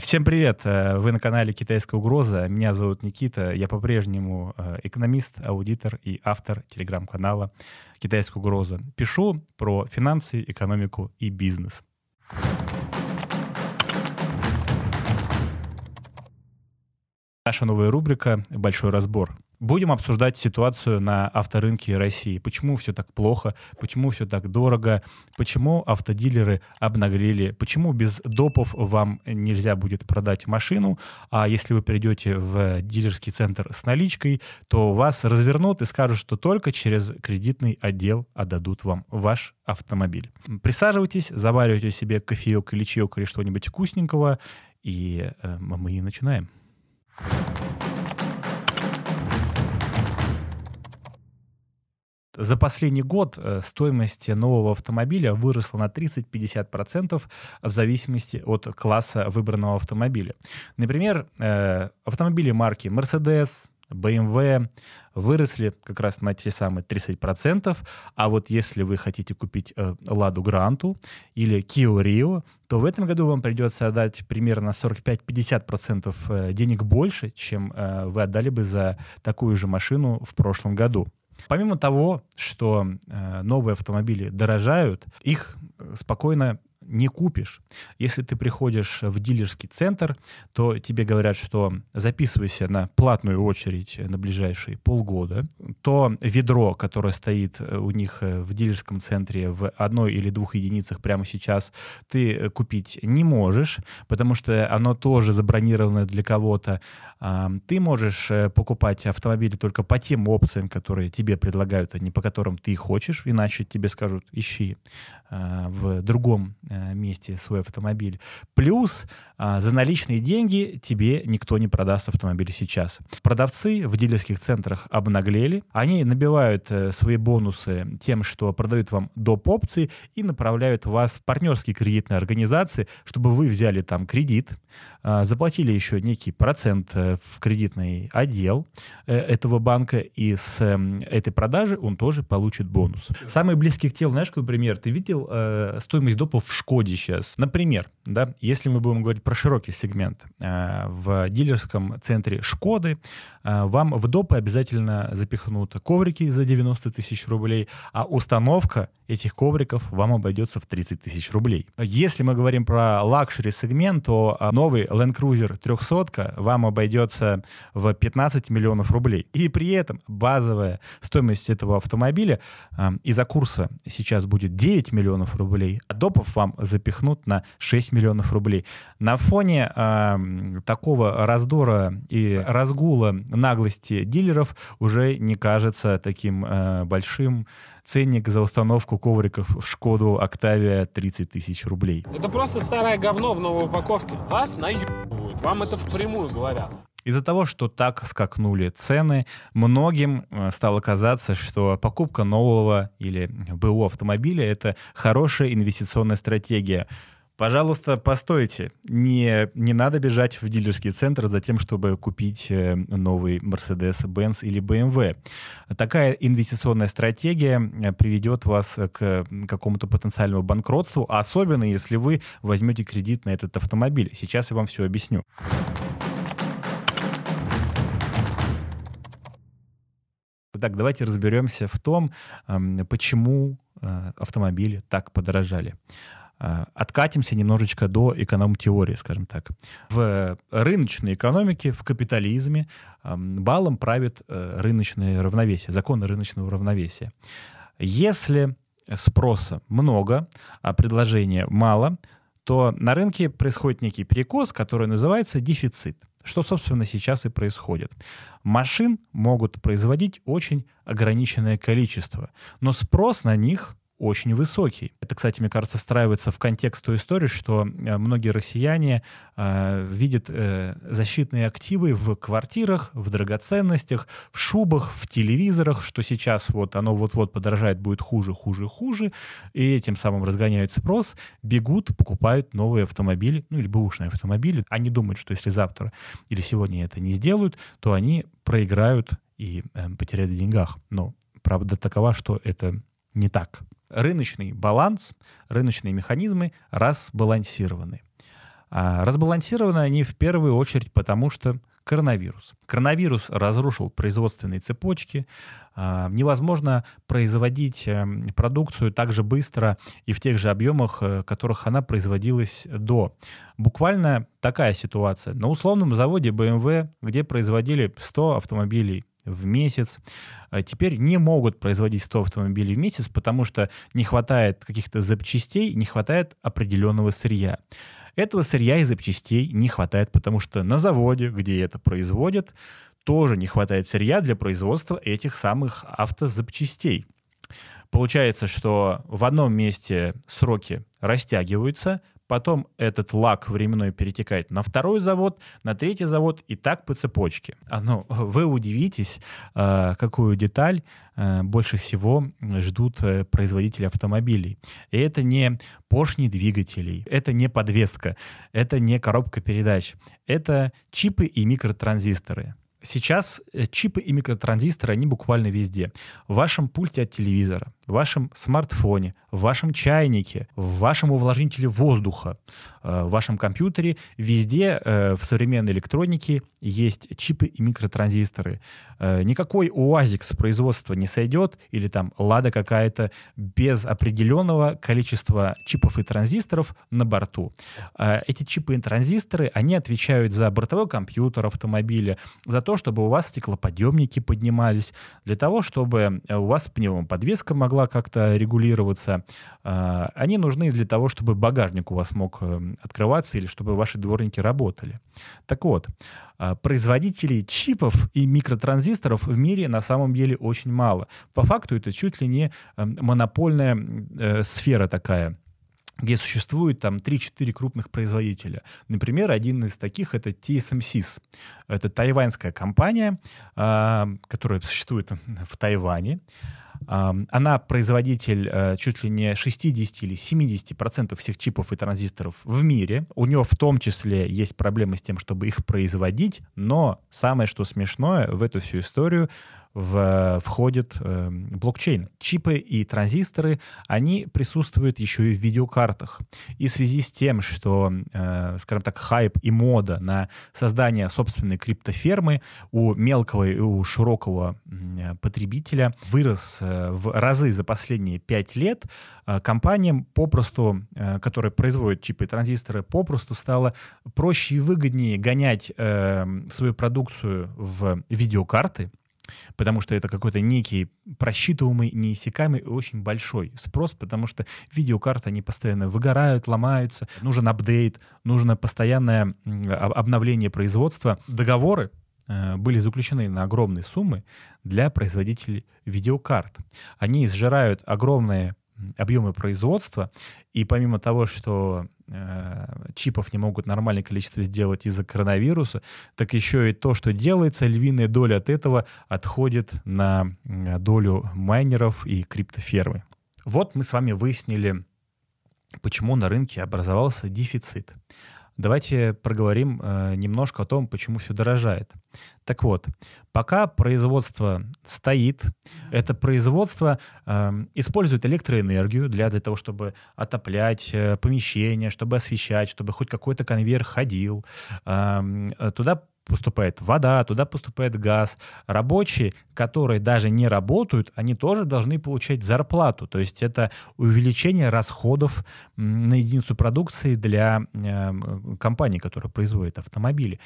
Всем привет! Э, вы на канале «Китайская угроза». Меня зовут Никита. Я по-прежнему э, экономист, аудитор и автор телеграм-канала «Китайская угроза». Пишу про финансы, экономику и бизнес. Наша новая рубрика «Большой разбор». Будем обсуждать ситуацию на авторынке России. Почему все так плохо, почему все так дорого, почему автодилеры обнаглели, почему без допов вам нельзя будет продать машину, а если вы придете в дилерский центр с наличкой, то вас развернут и скажут, что только через кредитный отдел отдадут вам ваш автомобиль. Присаживайтесь, заваривайте себе кофеек или чаек или что-нибудь вкусненького, и э, мы начинаем. За последний год э, стоимость нового автомобиля выросла на 30-50% в зависимости от класса выбранного автомобиля. Например, э, автомобили марки Mercedes, BMW выросли как раз на те самые 30%, а вот если вы хотите купить э, Ладу Гранту или Kia Rio, то в этом году вам придется отдать примерно 45-50% денег больше, чем вы отдали бы за такую же машину в прошлом году. Помимо того, что э, новые автомобили дорожают, их спокойно не купишь. Если ты приходишь в дилерский центр, то тебе говорят, что записывайся на платную очередь на ближайшие полгода. То ведро, которое стоит у них в дилерском центре в одной или двух единицах прямо сейчас, ты купить не можешь, потому что оно тоже забронировано для кого-то. Ты можешь э, покупать автомобили только по тем опциям, которые тебе предлагают, а не по которым ты хочешь, иначе тебе скажут, ищи а, в другом Э, месте свой автомобиль. Плюс а, за наличные деньги тебе никто не продаст автомобиль сейчас. Продавцы в дилерских центрах обнаглели. Они набивают э, свои бонусы тем, что продают вам доп. опции и направляют вас в партнерские кредитные организации, чтобы вы взяли там кредит, заплатили еще некий процент э, в кредитный отдел этого банка, и с эм, этой продажи он тоже получит бонус. Самый близкий к телу, знаешь, какой пример? Ты видел э, стоимость допов в Шкоде сейчас. Например, да, если мы будем говорить про широкий сегмент, э, в дилерском центре Шкоды э, вам в допы обязательно запихнут коврики за 90 тысяч рублей, а установка этих ковриков вам обойдется в 30 тысяч рублей. Если мы говорим про лакшери сегмент, то э, новый Land Cruiser 300 вам обойдется в 15 миллионов рублей. И при этом базовая стоимость этого автомобиля из-за курса сейчас будет 9 миллионов рублей, а допов вам запихнут на 6 миллионов рублей. На фоне э, такого раздора и разгула наглости дилеров уже не кажется таким э, большим ценник за установку ковриков в Шкоду Октавия 30 тысяч рублей. Это просто старое говно в новой упаковке. Вас наебывают. Вам это впрямую говорят. Из-за того, что так скакнули цены, многим э, стало казаться, что покупка нового или БУ автомобиля — это хорошая инвестиционная стратегия. Пожалуйста, постойте. Не, не надо бежать в дилерский центр за тем, чтобы купить э, новый Mercedes-Benz или BMW. Такая инвестиционная стратегия э, приведет вас к какому-то потенциальному банкротству, особенно если вы возьмете кредит на этот автомобиль. Сейчас я вам все объясню. Так, давайте разберемся в том, почему э, автомобили так подорожали. Э, откатимся немножечко до эконом-теории, скажем так. В рыночной экономике, в капитализме балом правит э, рыночное равновесие, законы рыночного равновесия. Если спроса много, а предложения мало, то на рынке происходит некий перекос, который называется дефицит. Что, собственно, сейчас и происходит. Машин могут производить очень ограниченное количество, но спрос на них очень высокий. Это, кстати, мне кажется, встраивается в контекст той истории, что э, многие россияне э, видят э, защитные активы в квартирах, в драгоценностях, в шубах, в телевизорах, что сейчас вот оно вот-вот подорожает, будет хуже, хуже, хуже, и этим самым разгоняют спрос, бегут, покупают новые автомобили, ну или бэушные автомобили. Они думают, что если завтра или сегодня это не сделают, то они проиграют и э, потеряют в деньгах. Но правда такова, что это не так рыночный баланс, рыночные механизмы разбалансированы. А разбалансированы они в первую очередь потому, что коронавирус. Коронавирус разрушил производственные цепочки. А, невозможно производить эм, продукцию так же быстро и в тех же объемах, в э, которых она производилась до. Буквально такая ситуация. На условном заводе BMW, где производили 100 автомобилей в месяц. А теперь не могут производить 100 автомобилей в месяц, потому что не хватает каких-то запчастей, не хватает определенного сырья. Этого сырья и запчастей не хватает, потому что на заводе, где это производят, тоже не хватает сырья для производства этих самых автозапчастей. Получается, что в одном месте сроки растягиваются, потом этот лак временной перетекает на второй завод, на третий завод и так по цепочке. А, ну, вы удивитесь, э, какую деталь э, больше всего ждут э, производители автомобилей. И это не поршни двигателей, это не подвеска, это не коробка передач, это чипы и микротранзисторы. Сейчас чипы и микротранзисторы, они буквально везде. В вашем пульте от телевизора, в вашем смартфоне, в вашем чайнике, в вашем увлажнителе воздуха, э, в вашем компьютере. Везде э, в современной электронике есть чипы и микротранзисторы. Э, никакой УАЗик с производства не сойдет, или там Лада какая-то, без определенного количества чипов и транзисторов на борту. Эти чипы и транзисторы, они отвечают за бортовой компьютер автомобиля, за то, чтобы у вас стеклоподъемники поднимались, для того, чтобы у вас пневмоподвеска могла могла как-то регулироваться. А, они нужны для того, чтобы багажник у вас мог э, открываться или чтобы ваши дворники работали. Так вот, а, производителей чипов и микротранзисторов в мире на самом деле очень мало. По факту это чуть ли не э, монопольная э, сфера такая где существует там 3-4 крупных производителя. Например, один из таких это TSMC. Это тайваньская компания, э, которая существует в Тайване. Она производитель э, чуть ли не 60 или 70 процентов всех чипов и транзисторов в мире. У нее в том числе есть проблемы с тем, чтобы их производить, но самое, что смешное в эту всю историю, в, входит э, блокчейн. Чипы и транзисторы, они присутствуют еще и в видеокартах. И в связи с тем, что, э, скажем так, хайп и мода на создание собственной криптофермы у мелкого и у широкого э, потребителя вырос э, в разы за последние пять лет, э, компаниям попросту, э, которые производят чипы и транзисторы, попросту стало проще и выгоднее гонять э, свою продукцию в видеокарты, потому что это какой-то некий просчитываемый, неиссякаемый и очень большой спрос, потому что видеокарты, они постоянно выгорают, ломаются, нужен апдейт, нужно постоянное обновление производства. Договоры э, были заключены на огромные суммы для производителей видеокарт. Они сжирают огромные объемы производства, и помимо того, что э, чипов не могут нормальное количество сделать из-за коронавируса, так еще и то, что делается, львиная доля от этого отходит на долю майнеров и криптофермы. Вот мы с вами выяснили, почему на рынке образовался дефицит. Давайте проговорим э, немножко о том, почему все дорожает. Так вот, пока производство стоит, это производство э, использует электроэнергию для, для того, чтобы отоплять э, помещение, чтобы освещать, чтобы хоть какой-то конвейер ходил. Эм, э, туда поступает вода, туда поступает газ. Рабочие, которые даже не работают, они тоже должны получать зарплату. То есть это увеличение расходов на единицу продукции для э, компаний, которые производят автомобили.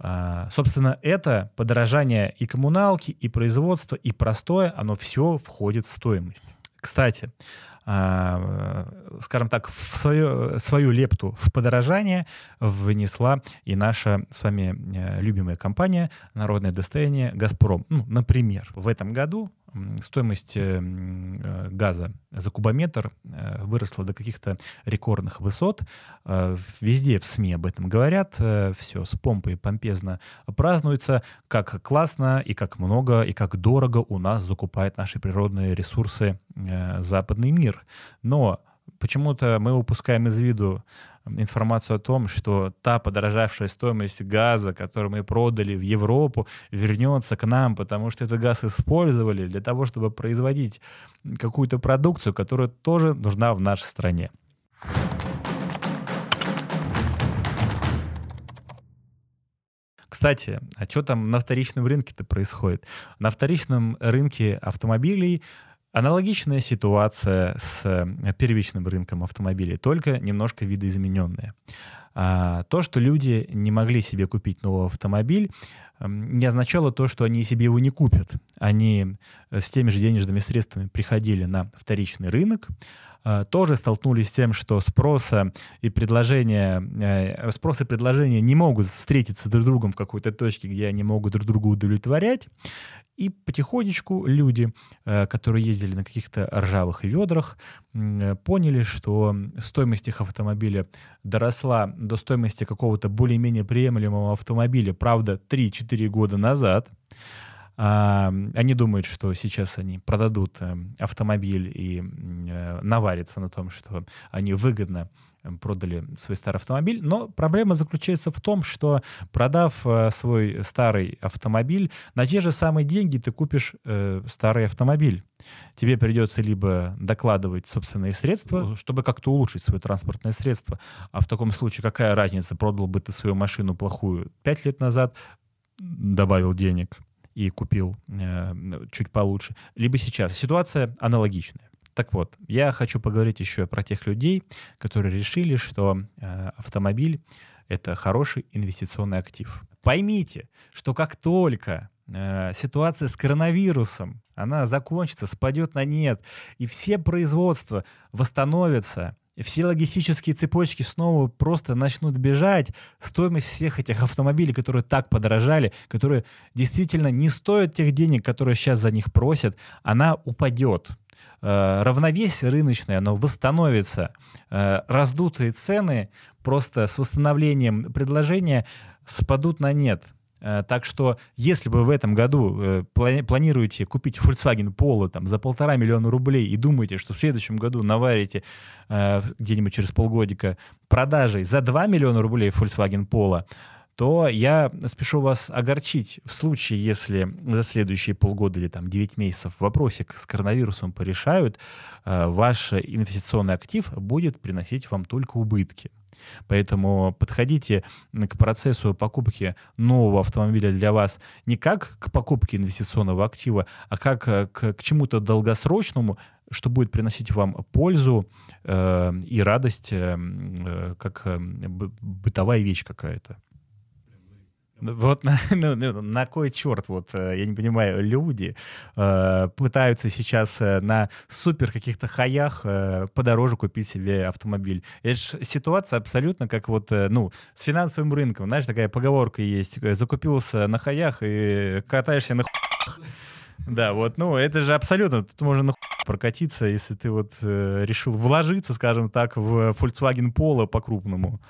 А, собственно, это подорожание и коммуналки, и производства, и простое, оно все входит в стоимость. Кстати, а, скажем так, в свою, свою лепту в подорожание внесла и наша с вами э, любимая компания «Народное достояние Газпром». Ну, например, в этом году стоимость э, э, газа за кубометр э, выросла до каких-то рекордных высот. Везде в СМИ об этом говорят. Все с помпой помпезно празднуется, как классно и как много и как дорого у нас закупает наши природные ресурсы западный мир. Но почему-то мы упускаем из виду информацию о том, что та подорожавшая стоимость газа, которую мы продали в Европу, вернется к нам, потому что этот газ использовали для того, чтобы производить какую-то продукцию, которая тоже нужна в нашей стране. Кстати, а что там на вторичном рынке-то происходит? На вторичном рынке автомобилей Аналогичная ситуация с э, первичным рынком автомобилей, только немножко видоизмененная. А, то, что люди не могли себе купить новый автомобиль, не означало то, что они себе его не купят. Они э, с теми же денежными средствами приходили на вторичный рынок, а, тоже столкнулись с тем, что спроса и предложения, э, спрос и предложение не могут встретиться друг с другом в какой-то точке, где они могут друг друга удовлетворять. И потихонечку люди, э, которые ездили на каких-то ржавых ведрах, э, поняли, что стоимость их автомобиля доросла до стоимости какого-то более-менее приемлемого автомобиля, правда, 3-4 года назад. Они думают, что сейчас они продадут э, автомобиль и наварятся на том, что они выгодно продали свой старый автомобиль. Но проблема заключается в том, что продав э, свой старый автомобиль, на те же самые деньги ты купишь э, старый автомобиль. Тебе придется либо докладывать собственные средства, чтобы как-то улучшить свое транспортное средство. А в таком случае какая разница, продал бы ты свою машину плохую пять лет назад, добавил денег и купил э, чуть получше, либо сейчас. Ситуация аналогичная. Так вот, я хочу поговорить еще про тех людей, которые решили, что э, автомобиль это хороший инвестиционный актив. Поймите, что как только э, ситуация с коронавирусом, она закончится, спадет на нет, и все производства восстановятся, все логистические цепочки снова просто начнут бежать, стоимость всех этих автомобилей, которые так подорожали, которые действительно не стоят тех денег, которые сейчас за них просят, она упадет. Э, равновесие рыночное, оно восстановится. Э, раздутые цены просто с восстановлением предложения спадут на нет. Э, так что, если вы в этом году планируете купить Volkswagen Polo там, за полтора миллиона рублей и думаете, что в следующем году наварите где-нибудь через полгодика продажей за 2 миллиона рублей Volkswagen Polo, то я спешу вас огорчить в случае, если за следующие полгода или там 9 месяцев вопросик с коронавирусом порешают, э, ваш инвестиционный актив будет приносить вам только убытки. Поэтому подходите к процессу покупки нового автомобиля для вас не как к покупке инвестиционного актива, а как э, к, к чему-то долгосрочному, что будет приносить вам пользу э, и радость, э, э как э, бытовая вещь какая-то. Вот на, ну, ну, на кой черт, вот, э, я не понимаю, люди э, пытаются сейчас э, на супер каких-то хаях э, подороже купить себе автомобиль. Это же ситуация абсолютно как вот, э, ну, с финансовым рынком. Знаешь, такая поговорка есть. Закупился на хаях и катаешься на Да, вот, ну, это же абсолютно, тут можно на прокатиться, если ты вот э, решил вложиться, скажем так, в Volkswagen Polo по-крупному.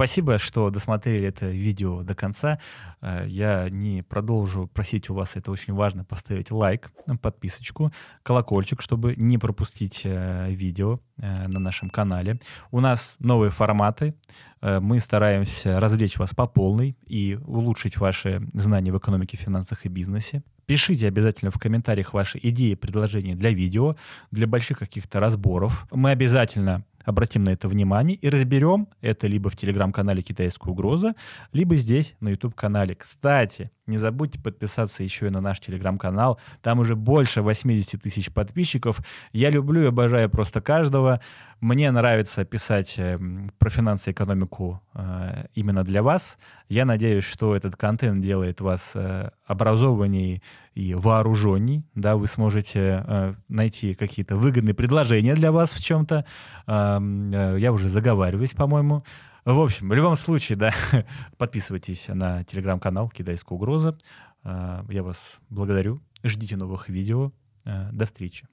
Спасибо, что досмотрели это видео до конца. Э, я не продолжу просить у вас, это очень важно, поставить лайк, подписочку, колокольчик, чтобы не пропустить э, видео э, на нашем канале. У нас новые форматы. Мы стараемся развлечь вас по полной и улучшить ваши знания в экономике, финансах и бизнесе. Пишите обязательно в комментариях ваши идеи, предложения для видео, для больших каких-то разборов. Мы обязательно обратим на это внимание и разберем это либо в телеграм-канале «Китайская угроза», либо здесь, на YouTube-канале. Кстати, не забудьте подписаться еще и на наш телеграм-канал. Там уже больше 80 тысяч подписчиков. Я люблю и обожаю просто каждого. Мне нравится писать э, про финансы и экономику э, именно для вас. Я надеюсь, что этот контент делает вас э, образованней и вооруженней. Да, вы сможете найти какие-то выгодные предложения для вас в чем-то. Я уже заговариваюсь, по-моему. В общем, в любом случае, да, подписывайтесь на телеграм-канал «Китайская угроза». А, я вас благодарю. Ждите новых видео. А, до встречи.